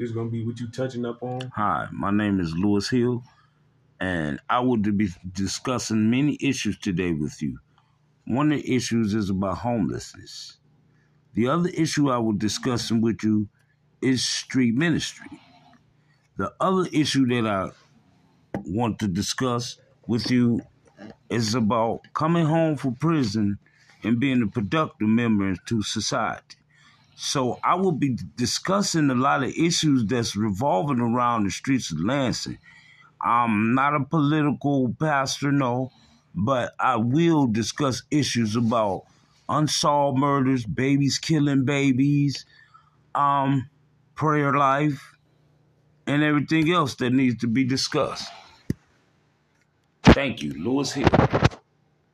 This is gonna be what you touching up on. Hi, my name is Lewis Hill, and I will be discussing many issues today with you. One of the issues is about homelessness. The other issue I will discuss with you is street ministry. The other issue that I want to discuss with you is about coming home from prison and being a productive member to society. So I will be discussing a lot of issues that's revolving around the streets of Lansing. I'm not a political pastor, no, but I will discuss issues about unsolved murders, babies killing babies, um, prayer life, and everything else that needs to be discussed. Thank you, Lewis Hill.